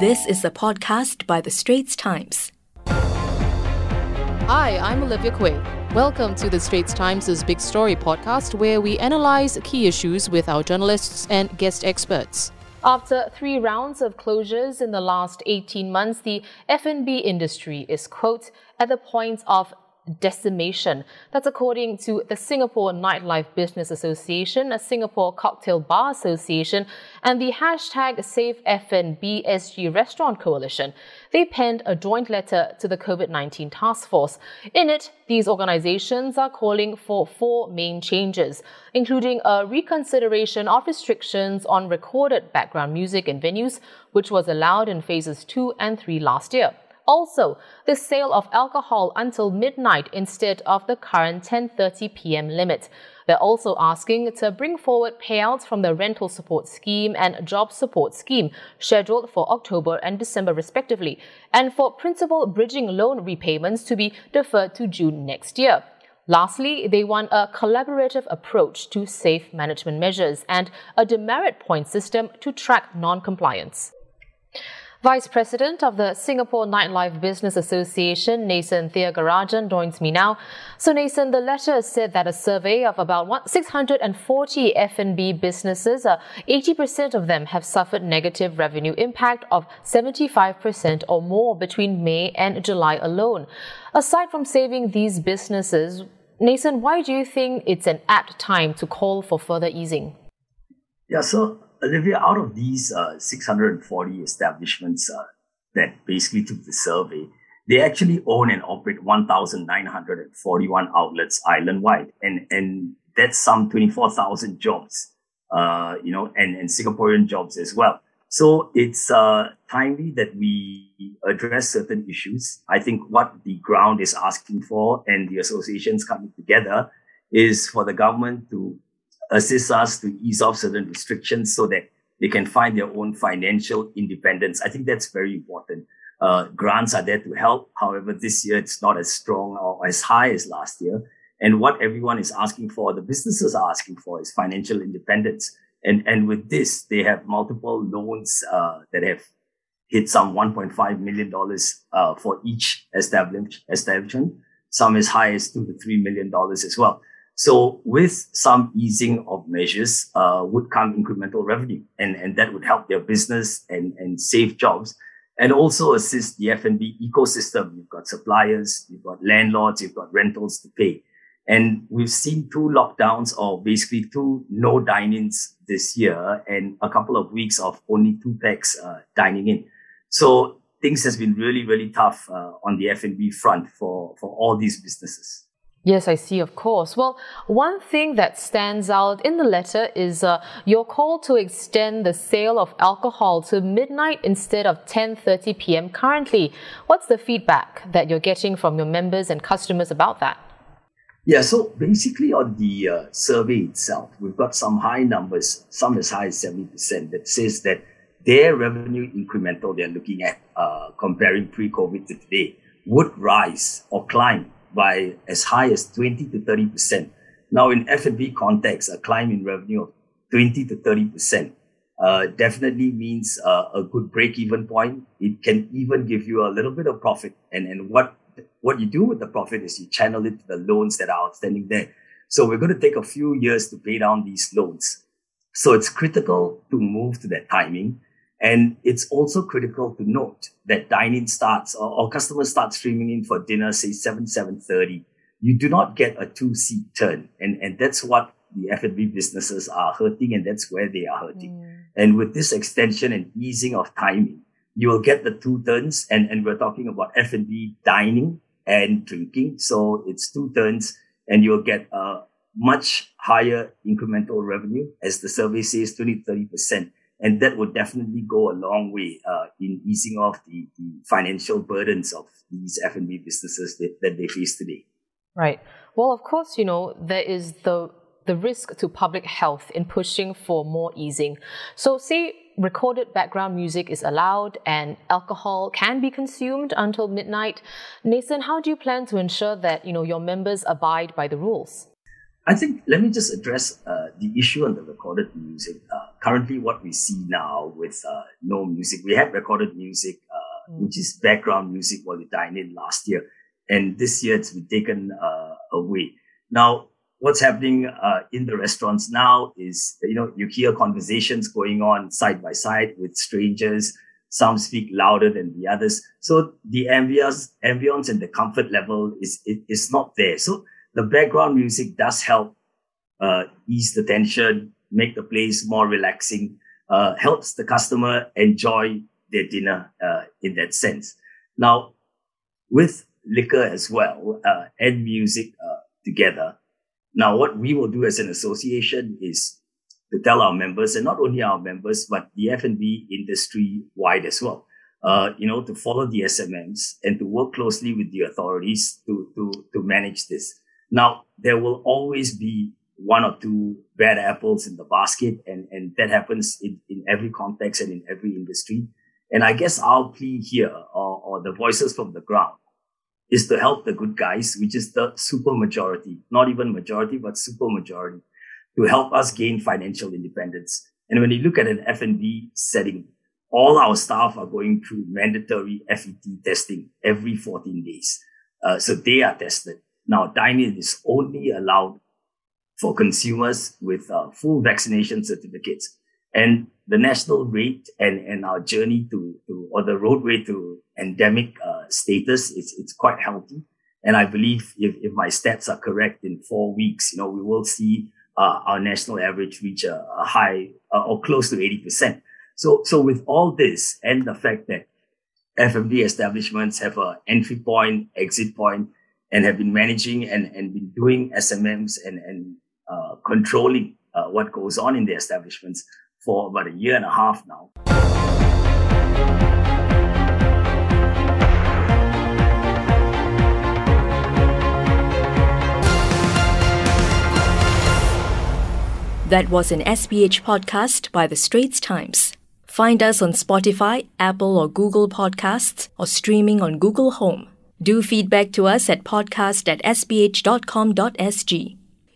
This is a podcast by The Straits Times. Hi, I'm Olivia Quay. Welcome to The Straits Times' Big Story podcast, where we analyze key issues with our journalists and guest experts. After three rounds of closures in the last 18 months, the F&B industry is, quote, at the point of decimation. That's according to the Singapore Nightlife Business Association, a Singapore Cocktail Bar Association, and the hashtag Save FNB Restaurant Coalition. They penned a joint letter to the COVID-19 task force. In it, these organizations are calling for four main changes, including a reconsideration of restrictions on recorded background music in venues, which was allowed in phases 2 and 3 last year. Also, the sale of alcohol until midnight instead of the current 10:30 p.m. limit. They're also asking to bring forward payouts from the rental support scheme and job support scheme scheduled for October and December respectively, and for principal bridging loan repayments to be deferred to June next year. Lastly, they want a collaborative approach to safe management measures and a demerit point system to track non-compliance. Vice President of the Singapore Nightlife Business Association, Nathan Thiagarajan, joins me now. So, Nathan, the letter said that a survey of about 640 F&B businesses, uh, 80% of them have suffered negative revenue impact of 75% or more between May and July alone. Aside from saving these businesses, Nathan, why do you think it's an apt time to call for further easing? Yeah, so Olivia, out of these uh, 640 establishments uh, that basically took the survey, they actually own and operate 1,941 outlets island-wide. And, and that's some 24,000 jobs, uh, you know, and, and Singaporean jobs as well. So it's uh, timely that we address certain issues. I think what the ground is asking for and the associations coming together is for the government to assist us to ease off certain restrictions so that they can find their own financial independence. I think that's very important. Uh, grants are there to help. However, this year it's not as strong or as high as last year. And what everyone is asking for, the businesses are asking for is financial independence. And, and with this, they have multiple loans, uh, that have hit some $1.5 million, uh, for each establishment, some as high as two to $3 million as well. So with some easing of measures, uh, would come incremental revenue and, and that would help their business and, and save jobs and also assist the F&B ecosystem. You've got suppliers, you've got landlords, you've got rentals to pay. And we've seen two lockdowns or basically two no dine-ins this year and a couple of weeks of only two pax uh, dining in. So things has been really, really tough uh, on the F&B front for, for all these businesses. Yes, I see, of course. Well, one thing that stands out in the letter is uh, your call to extend the sale of alcohol to midnight instead of 10:30 p.m. currently. What's the feedback that you're getting from your members and customers about that? Yeah, so basically on the uh, survey itself, we've got some high numbers, some as high as 70% that says that their revenue incremental they're looking at uh, comparing pre-COVID to today would rise or climb by as high as 20 to 30%. Now, in F&B context, a climb in revenue of 20 to 30% uh, definitely means uh, a good break-even point. It can even give you a little bit of profit. And, and what, what you do with the profit is you channel it to the loans that are outstanding there. So we're going to take a few years to pay down these loans. So it's critical to move to that timing. And it's also critical to note that dining starts or, or customers start streaming in for dinner, say 7, 7.30. You do not get a two seat turn. And, and that's what the F&B businesses are hurting and that's where they are hurting. Mm. And with this extension and easing of timing, you will get the two turns and, and we're talking about F&B dining and drinking. So it's two turns and you'll get a much higher incremental revenue as the survey says 20, 30% and that would definitely go a long way uh, in easing off the, the, financial burdens of these F&B businesses that, that they face today. Right. Well, of course, you know, there is the the risk to public health in pushing for more easing. So say recorded background music is allowed and alcohol can be consumed until midnight. Nathan, how do you plan to ensure that, you know, your members abide by the rules? I think let me just address uh, the issue on the recorded music. Uh, currently, what we see now with uh, no music. We had recorded music, uh, mm. which is background music while we dine in last year. And this year it's been taken uh, away. Now, what's happening uh, in the restaurants now is, you know, you hear conversations going on side by side with strangers. Some speak louder than the others. So the ambience, ambience and the comfort level is, it, is not there. So the background music does help uh, ease the tension, make the place more relaxing, uh, helps the customer enjoy their dinner uh, in that sense. Now, with liquor as well uh, and music uh, together, now what we will do as an association is to tell our members, and not only our members, but the F&B industry wide as well, uh, you know, to follow the SMMs and to work closely with the authorities to, to, to manage this. Now, there will always be one or two bad apples in the basket. And, and that happens in, in every context and in every industry. And I guess our plea here or, or the voices from the ground is to help the good guys, which is the super majority, not even majority, but super majority to help us gain financial independence. And when you look at an F&B setting, all our staff are going through mandatory FET testing every 14 days. Uh, so they are tested. Now, dining is only allowed for consumers with uh, full vaccination certificates. And the national rate and, and our journey to, to or the roadway to endemic uh, status, it's, it's quite healthy. And I believe if, if my stats are correct in four weeks, you know, we will see uh, our national average reach a, a high uh, or close to 80%. So, so with all this and the fact that F&B establishments have a entry point, exit point, and have been managing and, and been doing SMMs and, and uh, controlling uh, what goes on in the establishments for about a year and a half now. That was an SPH podcast by The Straits Times. Find us on Spotify, Apple or Google Podcasts, or streaming on Google Home. Do feedback to us at podcast at sph.com.sg.